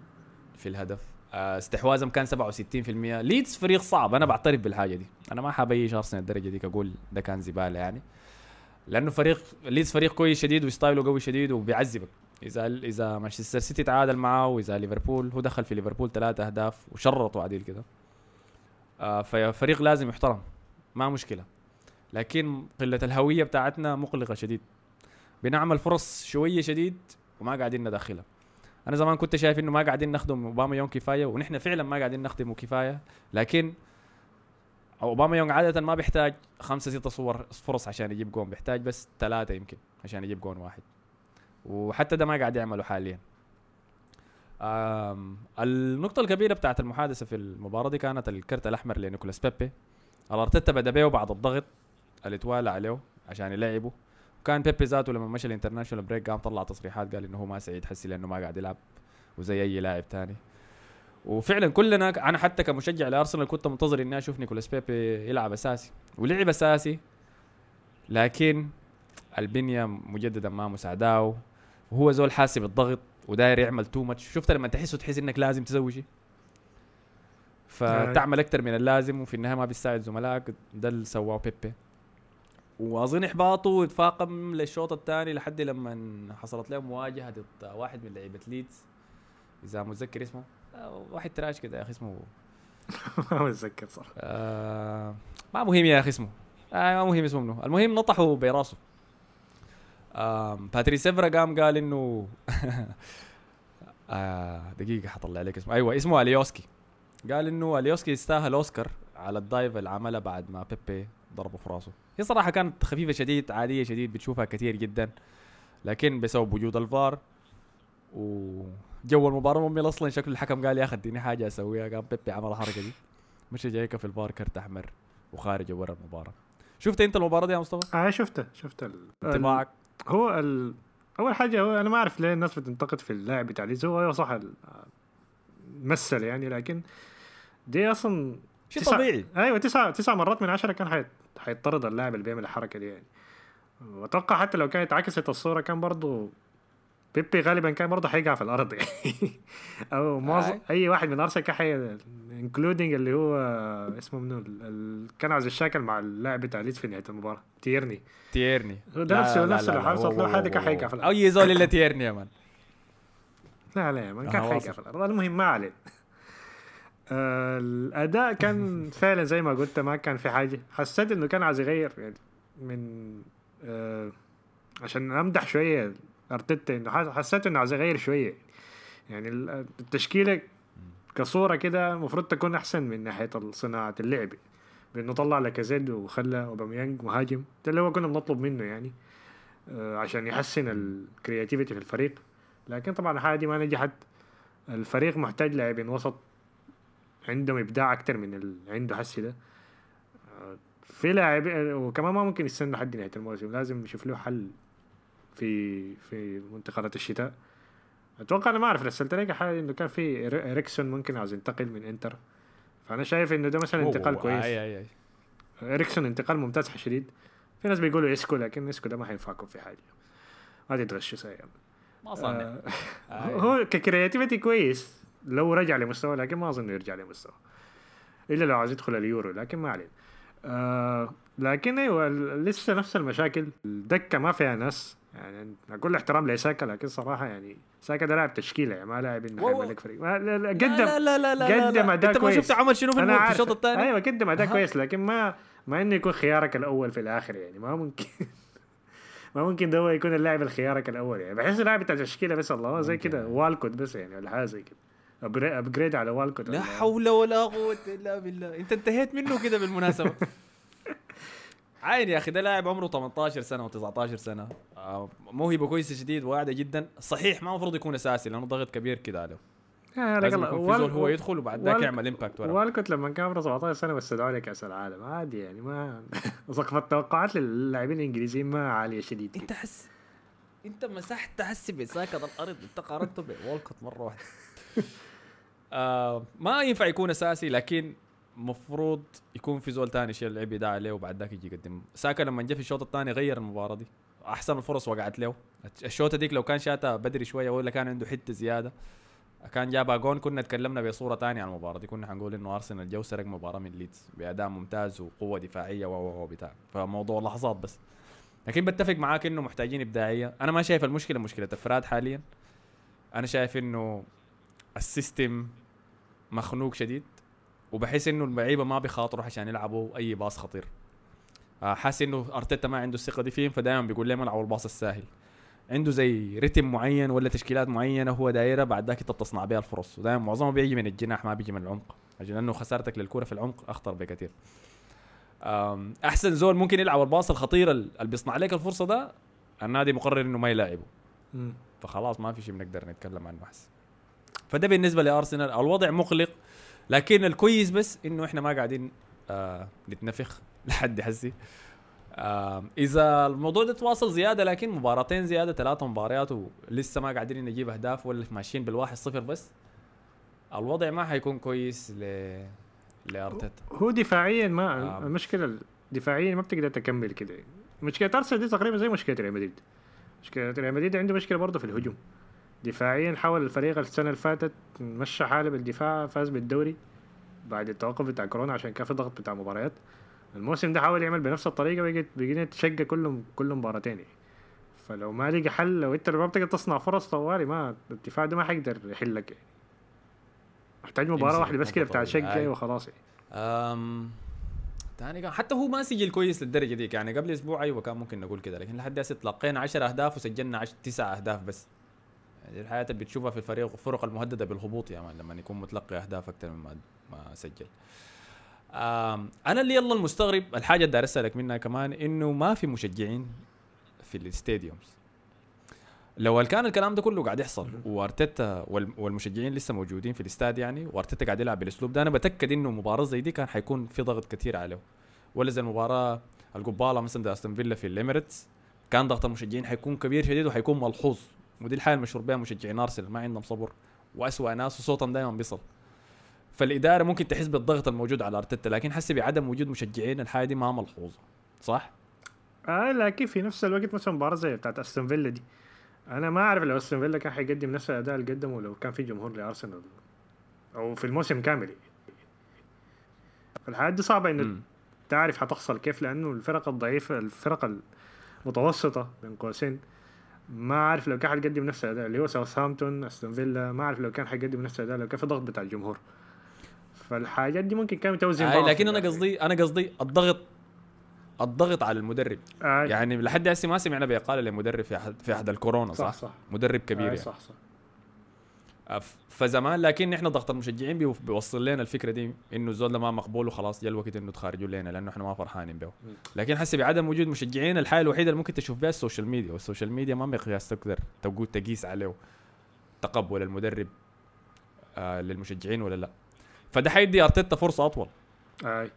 في الهدف. آه، استحواذهم كان 67% ليدز فريق صعب. أنا بعترف بالحاجة دي. أنا ما حاب إيش ارسنال الدرجه ديك أقول ده كان زبالة يعني. لأنه فريق ليدز فريق كويس شديد وستايله قوي شديد وبيعذبك. إذا إذا مانشستر سيتي تعادل معه وإذا ليفربول هو دخل في ليفربول ثلاثة أهداف وشرطوا عديل كده. آه ففريق لازم يحترم ما مشكلة. لكن قلة الهوية بتاعتنا مقلقة شديد. بنعمل فرص شوية شديد وما قاعدين ندخلها أنا زمان كنت شايف إنه ما قاعدين نخدم أوباما يوم كفاية ونحن فعلا ما قاعدين نخدمه كفاية. لكن أوباما يونغ عادة ما بيحتاج خمسة ستة صور فرص عشان يجيب جون بيحتاج بس ثلاثة يمكن عشان يجيب جون واحد. وحتى ده ما قاعد يعمله حاليا. النقطة الكبيرة بتاعت المحادثة في المباراة دي كانت الكرت الأحمر لنيكولاس بيبي. الأرتيتا بدأ بيه بعد الضغط اللي توالى عليه عشان يلعبه. وكان بيبي ذاته لما مشى ال international break قام طلع تصريحات قال إنه هو ما سعيد حسي لأنه ما قاعد يلعب وزي أي لاعب تاني. وفعلا كلنا أنا حتى كمشجع لأرسنال كنت منتظر إني أشوف نيكولاس بيبي يلعب أساسي ولعب أساسي لكن البنيه مجددا ما مساعداه وهو زول حاسب الضغط وداير يعمل too much شفت لما تحسه تحس إنك لازم تسوي شيء؟ فتعمل أكثر من اللازم وفي النهاية ما بتساعد زملائك ده اللي سواه بيبي. وأظن إحباطه يتفاقم للشوط الثاني لحد لما حصلت له مواجهة ضد واحد من لعيبة ليدز. إذا متذكر اسمه. واحد trash كده يا أخي اسمه. ما متذكر صراحة. آه ما مهم يا أخي اسمه. آه ما مهم اسمه منه المهم نطحوا براسه. آه باتري سيفرا قام قال إنه آه دقيقة حطلع عليك اسمه. أيوه اسمه أليوسكي. قال إنه أليوسكي يستاهل أوسكار على الدايف اللي عملها بعد ما بيبي ضربه في راسه. هي صراحة كانت خفيفة شديد عادية شديد بتشوفها كثير جدا. لكن بسبب وجود الفار وجو المباراة ممل أصلا شكل الحكم قال يا أخي اديني حاجة أسويها قام بيبي عمل الحركة دي. مشى جايك في الفار كرت أحمر وخارج ورا المباراة. شفت أنت المباراة دي يا مصطفى؟ آه شفته شفت ال... انطباعك؟ هو ال... أول حاجة هو أنا ما أعرف ليه الناس بتنتقد في اللاعب بتاع ليدز هو صح ال- مثل يعني لكن دي أصلا شيء تسع- طبيعي. أيوه تسع تسع مرات من عشرة كان حيت... حيطرد اللاعب اللي بيعمل الحركة دي يعني. وأتوقع حتى لو كانت عكست الصورة كان برضو بيبي غالبا كان برضه حيقع في الأرض. يعني أو معظم. أي. واحد من أرسنال كان حي including اللي هو اسمه منو. كان عايز الشاكل مع اللاعب بتاع ليدز في نهاية المباراة. تيرني. تيرني. هو ده نفسه- نفسه لو حصلت له حاجة كان حيقع في الأرض. أي زول إلا تيرني يا man. لا لا ما كان آه، حيقع واصل. في الأرض. المهم ما عليه آه الأداء كان فعلا زي ما قلت ما كان في حاجة. حسيت إنه كان عايز يغير يعني من آه عشان أمدح شوية ارتيتا إنه حسيت إنه عايز اغير شوية. يعني التشكيلة كصورة كده المفروض تكون أحسن من ناحية صناعة اللعب. بانه طلع لاكازيد وخلى أوباميانج مهاجم. ده اللي هو كنا بنطلب منه يعني آه عشان يحسن ال creativity في الفريق. لكن طبعا الحاجة دي ما نجحت. الفريق محتاج لاعبين وسط عندهم إبداع أكتر من اللي عنده حسي ده. آه، في لاعب وكمان ما ممكن يستنى لحد نهاية الموسم. لازم يشوف له حل. في في انتقالات الشتاء. أتوقع أنا ما أعرف رسلت لك حاجة إنه كان في اريكسون ممكن عاوز ينتقل من إنتر. فأنا شايف إنه ده مثلا انتقال كويس. أي أي أي. اريكسون انتقال ممتاز شديد في ناس بيقولوا اسكو لكن اسكو ده ما حينفعكم في حاجة. ما تتغشوا يعني ما صانع آه هو ك creativity كويس لو رجع لمستوى لكن ما أظن يرجع لمستوى. إلا لو عايز يدخل اليورو لكن ما عليه آه لكن أيوه لسه نفس المشاكل. الدكة ما فيها ناس. يعني كل احترام لساكا لكن صراحة يعني ساكا ده لاعب تشكيلة يعني ما لاعب إنه حيعمل لك فريق. قدم لا لا لا لا قدم أداء أنت ما كويس. شفت عمل شنو في الشوط الثاني؟ أيوه قدم أداء كويس لكن ما ما إنه يكون خيارك الأول في الآخر يعني ما ممكن. ما ممكن ده هو يكون اللاعب الخيارك الأول يعني بحس اللاعب بتاع التشكيله بس الله زي كده والكوت بس يعني ولا حاجة زي كده. upgrade على والكوت لا حول ولا قوة إلا بالله. أنت انتهيت منه كده بالمناسبة. عين يا أخي ده لاعب عمره 18 سنة و19 سنة. موهبه كويسه شديد واعدة جدا. صحيح ما المفروض يكون أساسي لأنه ضغط كبير كده عليه آه لازم يكون في زول هو يدخل وبعد ذاك يعمل impact ورا. والكوت لما كان عمره 17 سنه واستدعوا لكأس العالم عادي يعني ما سقف التوقعات للاعبين الإنجليزيين ما عالية شديد. أنت حس أنت مسحت حسي بساكا الأرض أنت قارنته بوالكوت مرة واحدة. آه ما ينفع يكون أساسي لكن مفروض يكون في زول تاني يشيل اللعب ده عليه وبعد ذاك يجي يقدم. ساكا لما جاء في الشوط الثاني غير المباراة دي. أحسن الفرص وقعت له. الشوطه ديك لو كان شاتها بدري شوية ولا كان عنده حتة زيادة كان جابها جون كنا تكلمنا بصورة ثانية عن المباراة دي. كنا حنقول إنه أرسنال جو سرق مباراة من ليدز بأداء ممتاز وقوة دفاعية و بتاع. فموضوع لحظات بس. لكن بتفق معاك إنه محتاجين إبداعية. أنا ما شايف المشكلة مشكلة أفراد حاليا. أنا شايف إنه ال system مخنوق شديد وبحس إنه اللعيبة ما بيخاطروا عشان يلعبوا أي pass خطير. حاسس إنه أرتيتا ما عنده الثقة دي فيهم فدائما بيقول لهم العبوا ال pass الساهل؟ عنده زي رتم معين ولا تشكيلات معينة هو دايره بعد ذاك أنت بتصنع بها الفرص. ودائما معظمه بيجي من الجناح ما بيجي من العمق عشان لأنه خسارتك للكرة في العمق أخطر بكثير أحسن زول ممكن يلعب الباص الخطير اللي بيصنع لك الفرصة ده النادي مقرر إنه ما يلاعبه. فخلاص ما في شيء بنقدر نتكلم عنه أحسن. فده بالنسبة لأرسنال. الوضع مقلق لكن الكويس بس إنه إحنا ما قاعدين آه نتنفخ. لحد حسي إذا الموضوع ده تواصل زيادة لكن مباراتين زيادة ثلاثة مباريات ولسه ما قاعدين نجيب أهداف ولا ماشيين بالواحد صفر بس الوضع ما حيكون كويس ل لأرتيتا. هو دفاعيا ما آه. المشكلة دفاعيا ما بتقدر تكمل كده. مشكلة ارسنال دي تقريبا زي مشكلة ريال مدريد. مشكلة ريال مدريد عنده مشكلة برضه في الهجوم. دفاعيا حاول الفريق السنة اللي فاتت مشى حاله بالدفاع فاز بالدوري بعد التوقف بتاع كورونا عشان كان في ضغط بتاع مباريات. الموسم ده حاول يعمل بنفس الطريقة بقيت بقينا تشقى كل كل مباراتين فلو ما لقى حل لو إنت ما بتقدر تصنع فرص طوالي ما الدفاع ده ما حيقدر يحلك. يعني محتاج مباراة واحدة بس كده بتاع شقة وخلاص. يعني أم... تاني حتى هو ما سجل كويس للدرجة ديك. يعني قبل أسبوع أيوه كان ممكن نقول كده. لكن لحد هسه تلقينا 10 أهداف وسجلنا 10 9 أهداف بس. يعني الحياة اللي بتشوفها في الفريق الفرق المهددة بالهبوط يا مان لما يكون متلقي أهداف أكثر مما ما سجل. أنا اللي يلا المستغرب الحاجة اللي اسالك منها كمان إنه ما في مشجعين في الاستاديومز لو كان الكلام ده كله قاعد يحصل وأرتيتا والمشجعين لسه موجودين في الاستاد يعني وأرتيتا قاعد يلعب بالأسلوب ده أنا بتأكد إنه مباراة زي دي كان حيكون في ضغط كثير عليه. ولا زي المباراة القبالة مثلا أستون فيلا في الإميريتس كان ضغط المشجعين حيكون كبير شديد وحيكون ملحوظ. ودي الحالة المشهور بها مشجعين أرسنال ما عندهم صبر واسوء ناس وصوتهم دائما بيصل. فالإدارة ممكن تحس بالضغط الموجود على أرتيتا لكن حسي بعدم وجود مشجعين الحاجة دي ما ملحوظة صح؟ آه لكن في نفس الوقت مثلا مباراة زي بتاعت أستون فيلا دي أنا ما أعرف لو أستون فيلا كان حيقدم نفس الأداء اللي قدمه لو كان في جمهور لأرسنال أو في الموسم كامل. فالحاجات دي صعبة انه تعرف حتحصل كيف لأنه الفرق الضعيفة الفرق المتوسطة بين قوسين ما أعرف لو كان حيقدم نفس الأداء اللي هو ساوثهامبتون أستون فيلا ما أعرف لو كان حيقدم نفس الأداء لو كان في ضغط بتاع الجمهور. فالحاجات دي ممكن كانت توزن آه لكن أنا قصدي أنا قصدي الضغط الضغط على المدرب آه. يعني لحد هسه ما سمعنا بإقالة لمدرب في عهد في عهد الكورونا صح؟ صح صح مدرب كبير آه يعني. صح صح آه، فزمان لكن إحنا ضغط المشجعين بيو- بيوصل لنا الفكرة دي إنه الزول ما مقبول وخلاص جاء الوقت إنه تخارجوا لنا لأنه إحنا ما فرحانين به. لكن حسي بعدم وجود مشجعين الحاجة الوحيدة اللي ممكن تشوف بها ال social media وال social media ما مقياس تقدر تقول تقيس عليه تقبل المدرب آه للمشجعين ولا لا فده حيدي أرتيتا فرصة أطول. آه.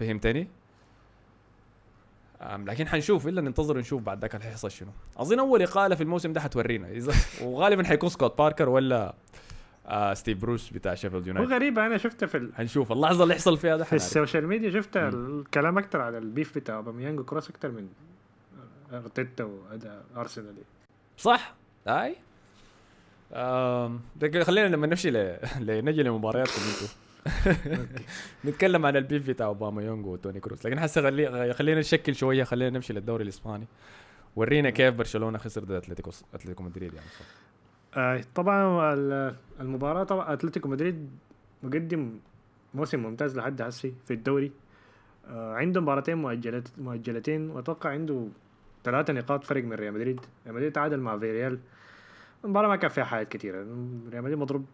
فهمتني؟ لكن حنشوف إلا ننتظر نشوف بعد ذاك حيحصل شنو. أظن أول إقالة في الموسم ده حتورينا إذا وغالبا حيكون سكوت باركر ولا آه ستيف بروس بتاع شيفيلد يونايتد. غريب أنا شفته في ال... حنشوف اللحظه اللي يحصل فيها ده. في. ال social media شفت. الكلام أكتر على ال beef بتاع أوباميانج وكروس أكتر من أرتيتا واداء ارسنال صح؟ أي. آم، دقيقة خلينا لما نمشي ل... لنجي لمبارياتكم أنتوا. نتكلم عن البيف بتاع أوباما يونغ وتوني كروس. لكن هسه خلي... خلينا نشكل شوية خلينا نمشي للدوري الإسباني. ورينا كيف برشلونة خسر ضد أتلتيكو أتلتيكو مدريد يعني. آه طبعا ال- المباراة طبعا أتلتيكو مدريد مقدم موسم ممتاز لحد هسي في الدوري. آه عنده مباراتين مؤجلت مؤجلتين وأتوقع عنده ثلاثة نقاط فرق من ريال مدريد. ريال مدريد تعادل مع فيريال. المباراة ما كان فيها حاجات كثيرة ريال مدريد مضروب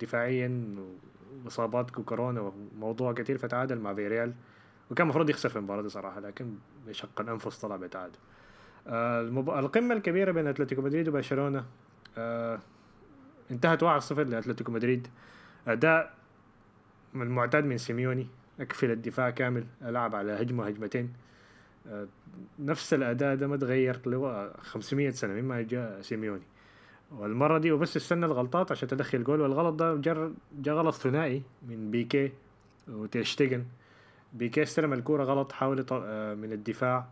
دفاعيا واصابات وكورونا وموضوع كثير فتعادل مع فيريال وكان المفروض يخسر في المباراة دي صراحة لكن بشق الأنفس طلع بتعادل. آه المب... القمة الكبيرة بين أتلتيكو مدريد وبرشلونة آه انتهت 1-0 لأتلتيكو مدريد. أداء من المعتاد من سيميوني اقفل الدفاع كامل ألعب على هجمة هجمتين آه نفس الأداء ده ما تغير له 500 سنة مما جاء سيميوني. والمرة دي وبس استنى الغلطات عشان تدخل جول والغلط ده جر جا غلط ثنائي من بيكي وتيرشتيجن بيكي استلم الكورة غلط حاول آه، من الدفاع.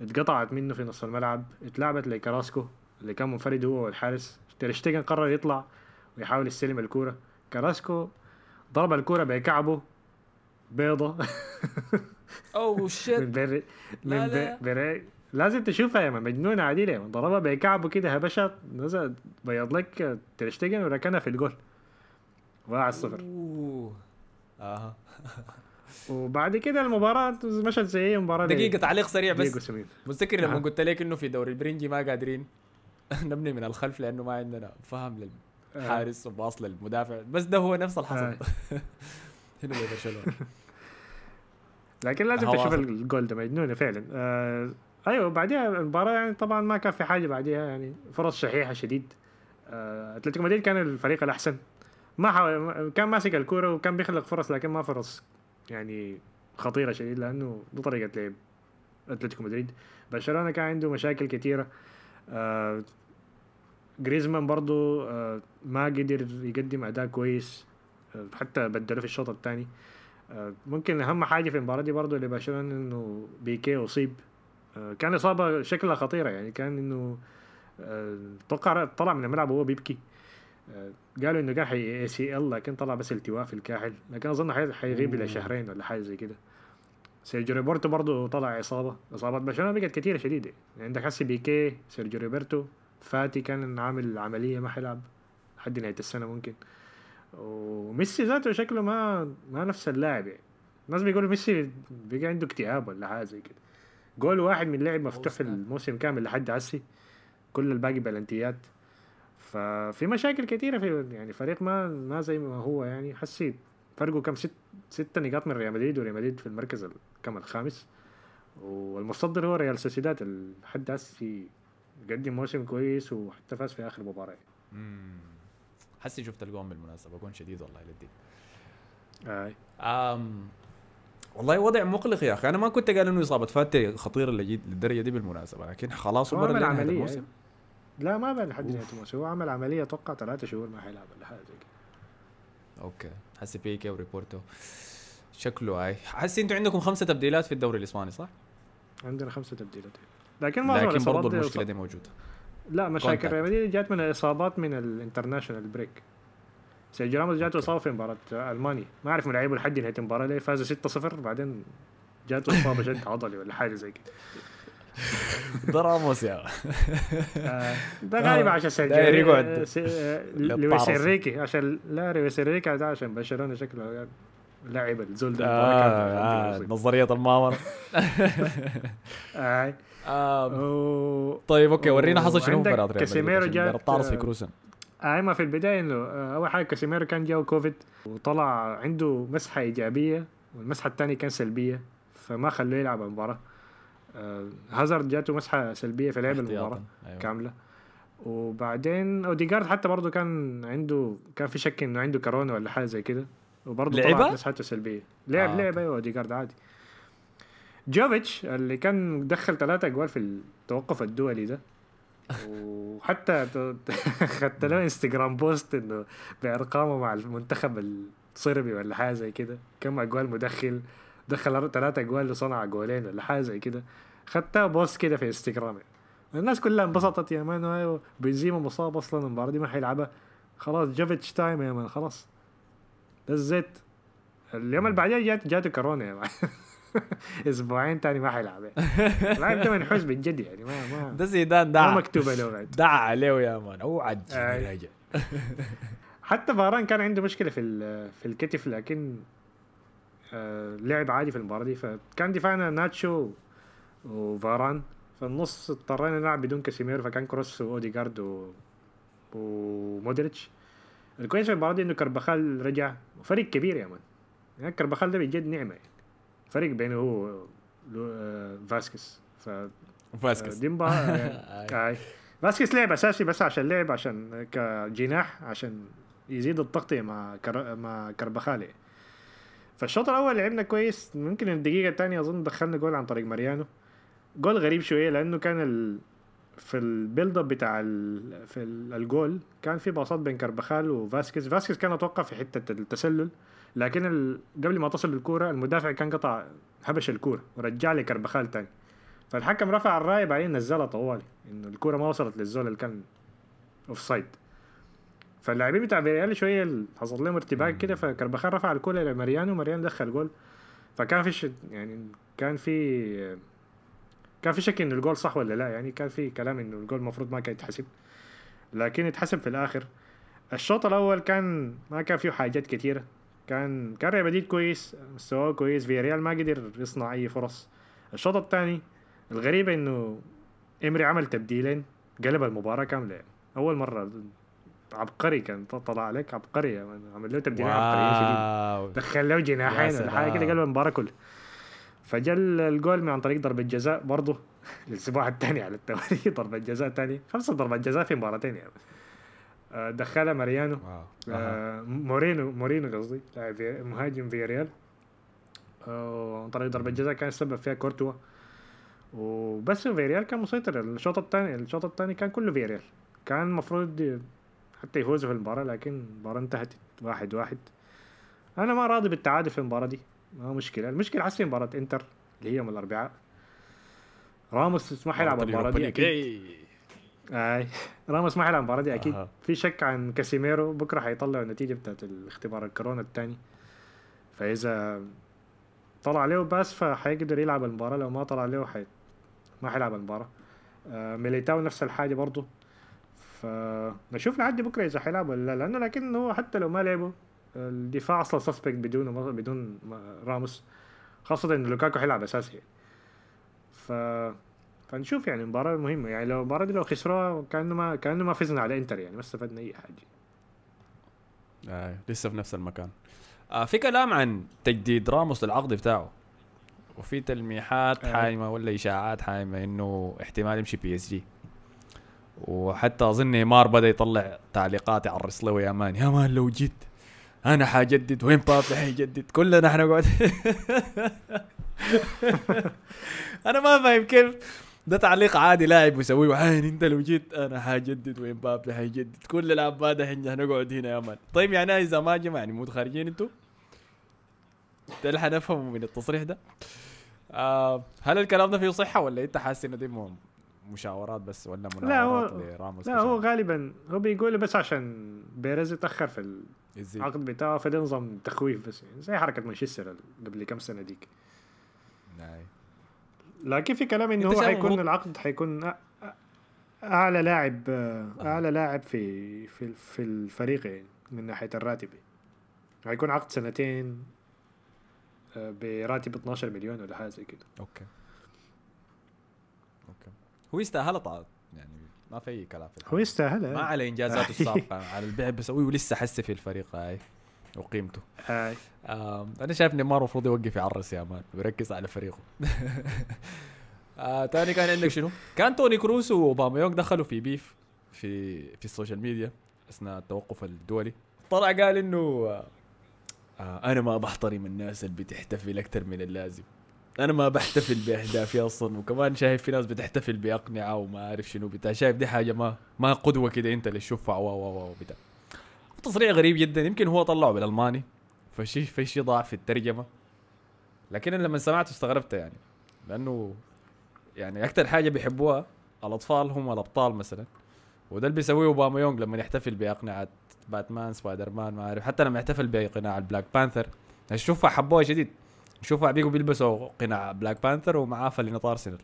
اتقطعت منه في نص الملعب. اتلعبت لكراسكو اللي كان منفرد هو والحارس. تيرشتيجن قرر يطلع ويحاول يستلم الكورة. كراسكو ضرب الكورة بكعبه بيضة. اوه man shit بري man لا. بي- بري لازم تشوفها يا man مجنونة عديلة يا ضربها بكعبه كده هبشت نزل بيض لك تيرشتيجن وركنها في الجول. واحد صفر أوه. أها وبعد كده المباراة مشت زي أي مباراة دقيقة تعليق سريع بس. متذكر لما. قلت لك إنه في دوري البرنجي ما قادرين نبني من الخلف لأنه ما عندنا فهم للحارس وباص للمدافع. بس ده هو نفس الحصل آه. هنا برشلونه لكن لازم تشوف. الجول ده. مجنونه فعلا. آه أيوه بعدها المباراة يعني طبعا ما كان في حاجة بعدها يعني فرص شحيحة شديد. آه أتلتيكو مدريد كان الفريق الأحسن. ما حاول كان ماسك الكورة وكان بيخلق فرص لكن ما فرص يعني خطيرة شديد لأنه دي طريقة لعب أتلتيكو مدريد. برشلونة كان عنده مشاكل كثيره آه جريزمان برضو آه ما قدر يقدم أداء كويس حتى بدله في الشوط الثاني. ممكن أهم حاجة في المباراة دي برضه لبرشلونة إنه بيكي أصيب. كان إصابة شكلها خطيرة يعني كان إنه آه، أتوقع طلع من الملعب وهو بيبكي. آه، قالوا إنه كان حي اي سي ال لكن طلع بس التواء في الكاحل. لكن أظن حي- حيغيب إلى. شهرين ولا حاجة زي كده. سيرجيو روبرتو برضه طلع إصابة. إصابات برشلونة بقت كثيره شديدة. يعني عندك هسي بيكي سيرجيو روبرتو فاتي كان عامل عملية ما حيلعب لحد نهاية السنة ممكن. وميسي ذاته شكله ما ما نفس اللاعب يعني. الناس بيقولوا ميسي بقى عنده اكتئاب ولا حاجة زي كده. جول واحد من لعب مفتوح في. الموسم كامل لحد هسي كل الباقي بلنتيات. ففي مشاكل كثيره في يعني فريق ما ما زي ما هو يعني. حسيت. فرقه كم ست ست نقاط من ريال مدريد وريال مدريد في المركز ال- كم الخامس. والمتصدر هو ريال سوسيداد. لحد هسي قدم موسم كويس وحتى فاز في آخر مباراة. حسي شفت الجون بالمناسبة. جون شديد والله للدين. والله وضع مقلق يا أخي. أنا ما كنت قال إنه إصابة فاتي خطيره للدرجة دي بالمناسبة لكن خلاص هو عمل عملية الموسم. لا ما بين لحد نهاية الموسم. هو عمل عملية أتوقع ثلاثة شهور ما حيلعب ولا حاجة زي كده. okay. حسي بيكي وروبرتو شكله هاي. حسي أنتوا عندكم خمسة تبديلات في الدوري الإسباني صح؟ عندنا خمسة تبديلات لكن معظم لكن برضه المشكلة دي موجودة. لا مشاكل. ريال مدريد جات من الإصابات من ال international break. سيرجيو راموس جاته. إصابة في مباراة ألمانيا. ما أعرف ملعبه لحد نهاية المباراة ليه فازوا 6-0 بعدين جاته إصابة شد عضلي ولا حاجة زي كده. ده راموس يا آه، ده غالبا عشان سيرجيو داير يقعد آه، آه،. لويس إنريكي عشان لا لويس إنريكي ده عشان برشلونة شكله لعب الزول ده. آه آه نظرية المؤامرة. آه. طيب okay ورينا حصل شنو في مباراه ريال كاسيميرو جات- الطارس في كروسن. آه ما في البداية إنه آه، أول حاجة كاسيميرو كان جاو كوفيد وطلع عنده مسحة إيجابية والمسحة الثانية كان سلبية فما خلوه يلعب المباراة آه هازارد جاته مسحة سلبية فلعب المباراه احتياطاً. أيوة. كاملة وبعدين اوديجارد حتى برضه كان عنده كان في شك إنه عنده كورونا ولا حاجة زي كده وبرضه؟ طلعت مسحته سلبية لعب آه، لعب. أيوه اوديجارد عادي جوفيتش اللي كان دخل ثلاثة أجوال في التوقف الدولي ده وحتى خدت له Instagram post إنه بأرقامه مع المنتخب الصربي ولا حاجة زي كده. كم أجوال مدخل دخل ثلاثة أجوال وصنع جولين ولا حاجة زي كده. خدتها post كده في انستغرام. الناس كلها انبسطت يا man بنزيما مصاب أصلا المباراه دي ما حيلعبها. خلاص جوفيتش time يا man خلاص. ده اليوم اللي بعدها جات جاته كورونا يا man. أسبوعين تاني ما حيلعب. يعني. اللاعب ده منحوس بالجد يعني ما ما ده زيدان ما دعا مكتوبه له بعد. دعا عليه يا man. راجع حتى فاران كان عنده مشكلة في في الكتف لكن آه، لعب عادي في المباراة دي. فكان دفاعنا ناتشو وفاران. في النص اضطرينا نلعب بدون كاسيميرو فكان كروس واوديجارد و... ومودريتش. الكويس في المباراة دي إنه كربخال رجع. فريق كبير يا man. يعني كربخال ده بجد نعمة يعني. فريق بينه هو آه، فاسكس ف فاسكس دي مباراة آه، فاسكيز لعب أساسي بس عشان لعب عشان كجناح عشان يزيد التغطيه مع كر... مع كربخال فالشوط الأول لعبنا كويس. ممكن الدقيقة الثانية أظن دخلنا جول عن طريق ماريانو. جول غريب شوية لأنه كان ال... في ال build up بتاع ال... في ال- الجول كان في باصات بين كربخال وفاسكيز. فاسكيز كان أتوقع في حتة التسلل. لكن ال... قبل ما تصل الكوره المدافع كان قطع هبش الكورة ورجع لي كربخال تاني. فالحكم رفع الرايه بعدين نزلها طوالي إنه الكورة ما وصلت للزول اللي كان offside فاللاعبين بتاع فيريال شوية حصل لهم ارتباك كده فكربخال رفع الكورة لماريانو ماريانو دخل جول. فكان في ش... يعني كان في كان في شك إنه الجول صح ولا لا يعني كان في كلام إنه الجول المفروض ما كان يتحسب. لكن يتحسب في الآخر. الشوط الأول كان ما كان فيه حاجات كتيرة. كان كان ريال مدريد كويس مستواه كويس. فيريال ما قدر يصنع أي فرص. الشوط الثاني الغريب إنه إمري عمل تبديلين قلب المباراة كاملة. يعني. أول مرة عبقري كان طلع عليك عبقري. man. عمل له تبديلين عبقريين دخل له جناحين ولا حاجة كده. قلب المباراة كلها فجا الجول من عن طريق ضربة جزاء برضه. الأسبوع الثاني على التوالي. ضربة جزاء ثاني خمسة ضربات جزاء في مباراتين يعني. دخلها ماريانو. آه، مورينو مورينو قصدي لاعب مهاجم فيريال. عن طريق ضربة جزاء كان السبب فيها كورتوا. وبس فيريال كان مسيطر. الشوط الثاني الشوط الثاني كان كله فيريال كان المفروض حتى يفوزوا في المباراة لكن المباراة انتهت واحد واحد. أنا ما راضي بالتعادل في المباراة دي. ما مشكلة. المشكلة حسي مباراة إنتر اللي هي يوم الأربعاء. راموس ما حيلعب المباراة دي إيه. أي. راموس ما حيلعب المباراة دي أكيد أها. في شك عن كاسيميرو بكرة حيطلع النتيجة بتاعت الاختبار الكورونا الثاني فإذا طلع له بس فحيقدر يلعب المباراة. لو ما طلع له حي... ما حيلعب المباراة. آه ميليتاو نفس الحاجة برضه فنشوف لحد بكرة إذا حيلعب ولا لا. لأنه لكن هو حتى لو ما لعبوا الدفاع أصلا suspect بدون بدون راموس. خاصة إن لوكاكو حيلعب أساسي. يعني. ف فنشوف يعني مباراة مهمة. يعني لو المباراة دي لو خسروها كأنه ما كأنه ما فزنا على إنتر يعني ما استفدنا أي حاجة. آه. لسه في نفس المكان. آه في كلام عن تجديد راموس للعقد بتاعه. وفي تلميحات آه. حايمة ولا إشاعات حايمة إنه احتمال يمشي بي إس جي. وحتى أظن نيمار بدأ يطلع تعليقات يعرس له يا مان يا مان لو جيت أنا حجدد وين بابي حيجدد؟ كلنا حنقعد أنا ما فاهم كيف ده تعليق عادي لاعب يسويه عين انت لو جيت أنا حجدد وين بابي حيجدد كل العباد إحنا هنقعد هنا يا مان. طيب يعني إذا ما جمع يعني مو خارجين أنتوا ده اللي حنفهمه من التصريح ده؟ آه هل الكلام ده فيه صحة ولا انت حاسس إنه دي مشاورات بس ولا لا، هو- مناورات لراموس لا هو غالبا هو بيقول بس عشان بيريز اتأخر في العقد بتاعه فده نظام تخويف بس يعني زي حركة مانشستر قبل كم سنة ديك. ناي. لكن في كلام إنه هو المفروض- العقد حيكون أعلى لاعب أعلى لاعب في في في الفريق يعني من ناحية الراتب. حيكون عقد سنتين آه، براتب 12 مليون ولا حاجة زي كده. okay. okay. هو يستاهل طبعا يعني ما في أي كلام في هو يستاهل ما آه. على انجازاته السابقه على البيع بيسويه ولسه حس في الفريق هاي. وقيمته. هاي. آم، أنا شايف نيمار المفروض يوقف يعرس يا man ويركز على فريقه. آه تاني كان عندك شنو؟ كان توني كروس واوباميونج دخلوا في beef في في ال social media أثناء التوقف الدولي. طلع قال إنه آه آه أنا ما بحترم الناس اللي بتحتفل أكثر من اللازم. أنا ما بحتفل باهدافي أصلا وكمان شايف في ناس بتحتفل بأقنعة وما أعرف شنو بتاع. شايف دي حاجة ما ما قدوة كده أنت اللي تشوفها و و و بتاع. تصريح غريب جدا. يمكن هو طلعه بالألماني. فشي في شيء ضاع في الترجمة. لكن أنا لما سمعته استغربت يعني. لأنه يعني أكثر حاجة بيحبوها الاطفال هم الابطال مثلا. وده اللي بيسويه اوباميونج لما يحتفل باقنعه Batman Spider-Man ما أعرف. حتى لما يحتفل بقناع ال Black Panther. الشفع حبوها شديد. الشفع بيجوا بيلبسوا قناع Black Panther ومعاه فلينة ارسنال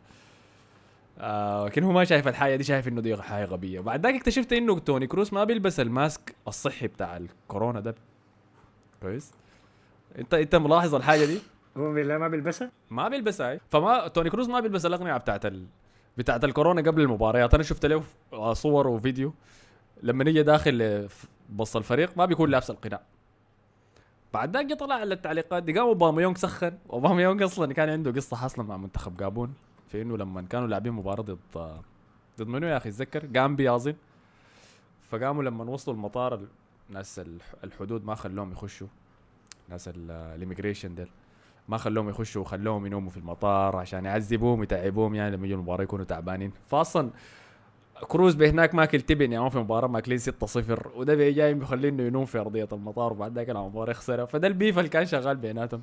آه لكن هو ما شايف الحاجة دي شايف إنه دي حاجة غبية. بعد ذاك اكتشفت إنه توني كروس ما بيلبس ال mask الصحي بتاع الكورونا ده. كويس. انت أنت ملاحظ الحاجة دي؟ هو بالله ما بيلبسها؟ ما بيلبسها. فما توني كروز ما بيلبس الاقنعه بتاعت ال... بتاعت الكورونا قبل المباريات. أنا شفت له صور وفيديو. لما نيجي داخل بص الفريق ما بيكون لابس القناع. بعد ذاك طلع على التعليقات دي. قام اوباميونج سخن. اوباميونج أصلا كان عنده قصة حاصلة مع منتخب جابون. في انه لما كانوا لاعبين مباراة ضد ضد منو يا أخي؟ اتذكر جامبيا اظن فقاموا لما وصلوا المطار ال- ناس الح- الحدود ما خلوهم يخشوا. ناس ال immigration ديل. ما خلوهم يخشوا وخلوهم ينوموا في المطار عشان يعذبوهم ويتعبوهم يعني لما يجوا المباراة يكونوا تعبانين. فاصلا كروز بهناك ماكل تبن يعني في مباراة ماكلين 6-0 وده بي جاي بيخليه إنه ينوم في أرضية المطار وبعد ذاك المباراه يخسرها. فده ال beef اللي كان شغال بيناتهم.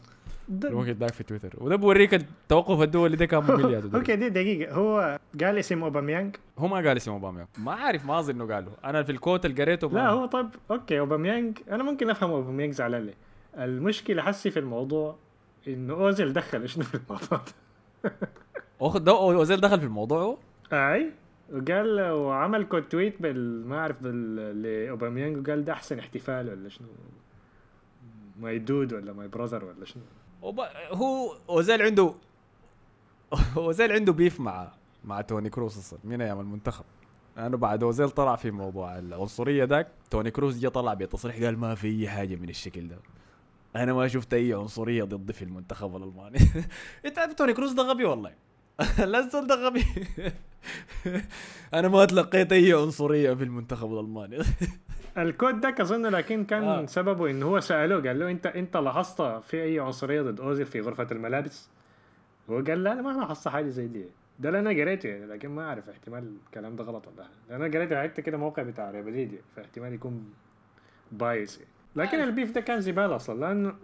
الوقت ذاك في تويتر. وده بوريك التوقف الدولي ده كان ممل يا. okay دي دقيقة. هو قال اسم اوباميانج هو ما قال اسم اوباما ما عارف ما أظن إنه قاله. أنا في ال quote اللي قريته لا هو طيب okay اوباميانج أنا ممكن أفهم اوباميانج زعلان ليه. المشكلة حسي في الموضوع إنه أوزيل دخل. شنو في الموضوع ده؟ أوزيل دخل في الموضوع أي. وقال وعمل quote tweet بال ما أعرف لاوباميانج وقال ده أحسن احتفال ولا شنو؟ my dude ولا my brother ولا شنو؟ وب- هو اوزيل عنده اوزيل عنده beef مع مع توني كروس أصلا. من أيام المنتخب. أنا بعد اوزيل طلع في موضوع العنصرية ذاك توني كروس جه طلع بتصريح قال ما في أي حاجة من الشكل ده. أنا ما شفت أي عنصرية ضدي في المنتخب الألماني. إنت عارف توني كروس ده غبي والله. لا الزول ده غبي أنا ما تلقيت أي عنصرية في المنتخب الألماني ال quote ده اظن لكن كان آه. آه. سببه انه هو سألوه قال له أنت أنت لاحظت في أي عنصرية ضد أوزيل في غرفة الملابس؟ هو قال لا أنا ما لاحظت حاجة زي دي ده اللي أنا قريته يعني لكن ما أعرف احتمال الكلام ده غلط ولا حاجة أنا قريته حتى كده موقع بتاع ريبليديا فاحتمال يكون biased يعني. لكن ال beef ده كان زبالة أصلا لأنه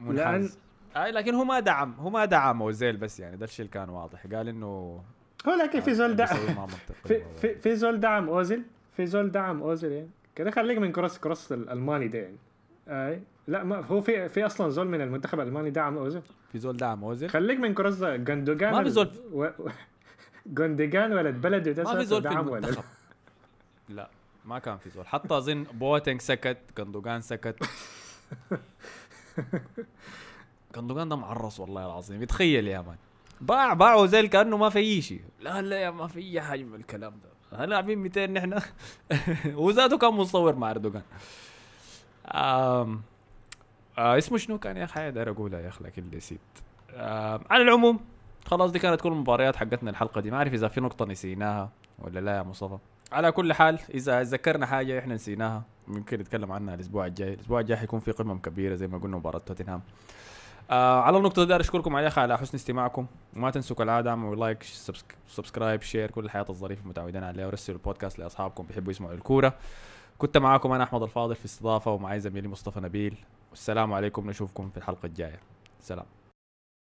منحاز اي لكن هو ما دعم هو ما دعم اوزيل بس يعني ده الشيء اللي كان واضح. قال إنه هو لكن في زول دعم. بيسوي ما منطقي في. في في زول دعم أوزيل؟ في زول دعم أوزيل يعني؟ كده خليك من كروس كروس الالماني ده يعني. آي لا ما هو في في أصلا زول من المنتخب الألماني دعم أوزيل؟ في زول دعم أوزيل؟ خليك من كروس ده جندوجان ما في زول. و... و... جندوجان ولد بلده ده ما في زول في دعم ولا المنتخب. لا؟ ما كان في زول. حتى أظن بوتنج سكت كندوغان سكت. كندوغان ده معرس والله العظيم. يتخيل يا man. باع باع اوزيل كأنه ما في شيء. لا لا يا ما في أي حاجة من الكلام ده. هنلعبين 200 نحن. وذاته كان مصور مع إردوغان. آم... آه اسمه شنو كان يا أخي؟ داير اقولها يا أخي لكن نسيت. على العموم خلاص دي كانت كل المباريات حقتنا الحلقة دي. ما أعرف إذا في نقطة نسيناها ولا لا يا مصطفى. على كل حال إذا ذكرنا حاجة إحنا نسيناها ممكن نتكلم عنها الأسبوع الجاي. الأسبوع الجاي حيكون في قمم كبيرة زي ما قلنا مباراة توتنهام. آه على النقطة دي أشكركم على على حسن استماعكم. وما تنسوا كالعادة اعملوا like subsc- subscribe share كل الحياة الظريفة المتعودين عليها ورسلوا البودكاست لأصحابكم بيحبوا يسمعوا الكورة. كنت معاكم أنا أحمد الفاضل في استضافة ومعي زميلي مصطفى نبيل. والسلام عليكم نشوفكم في الحلقة الجاية. سلام.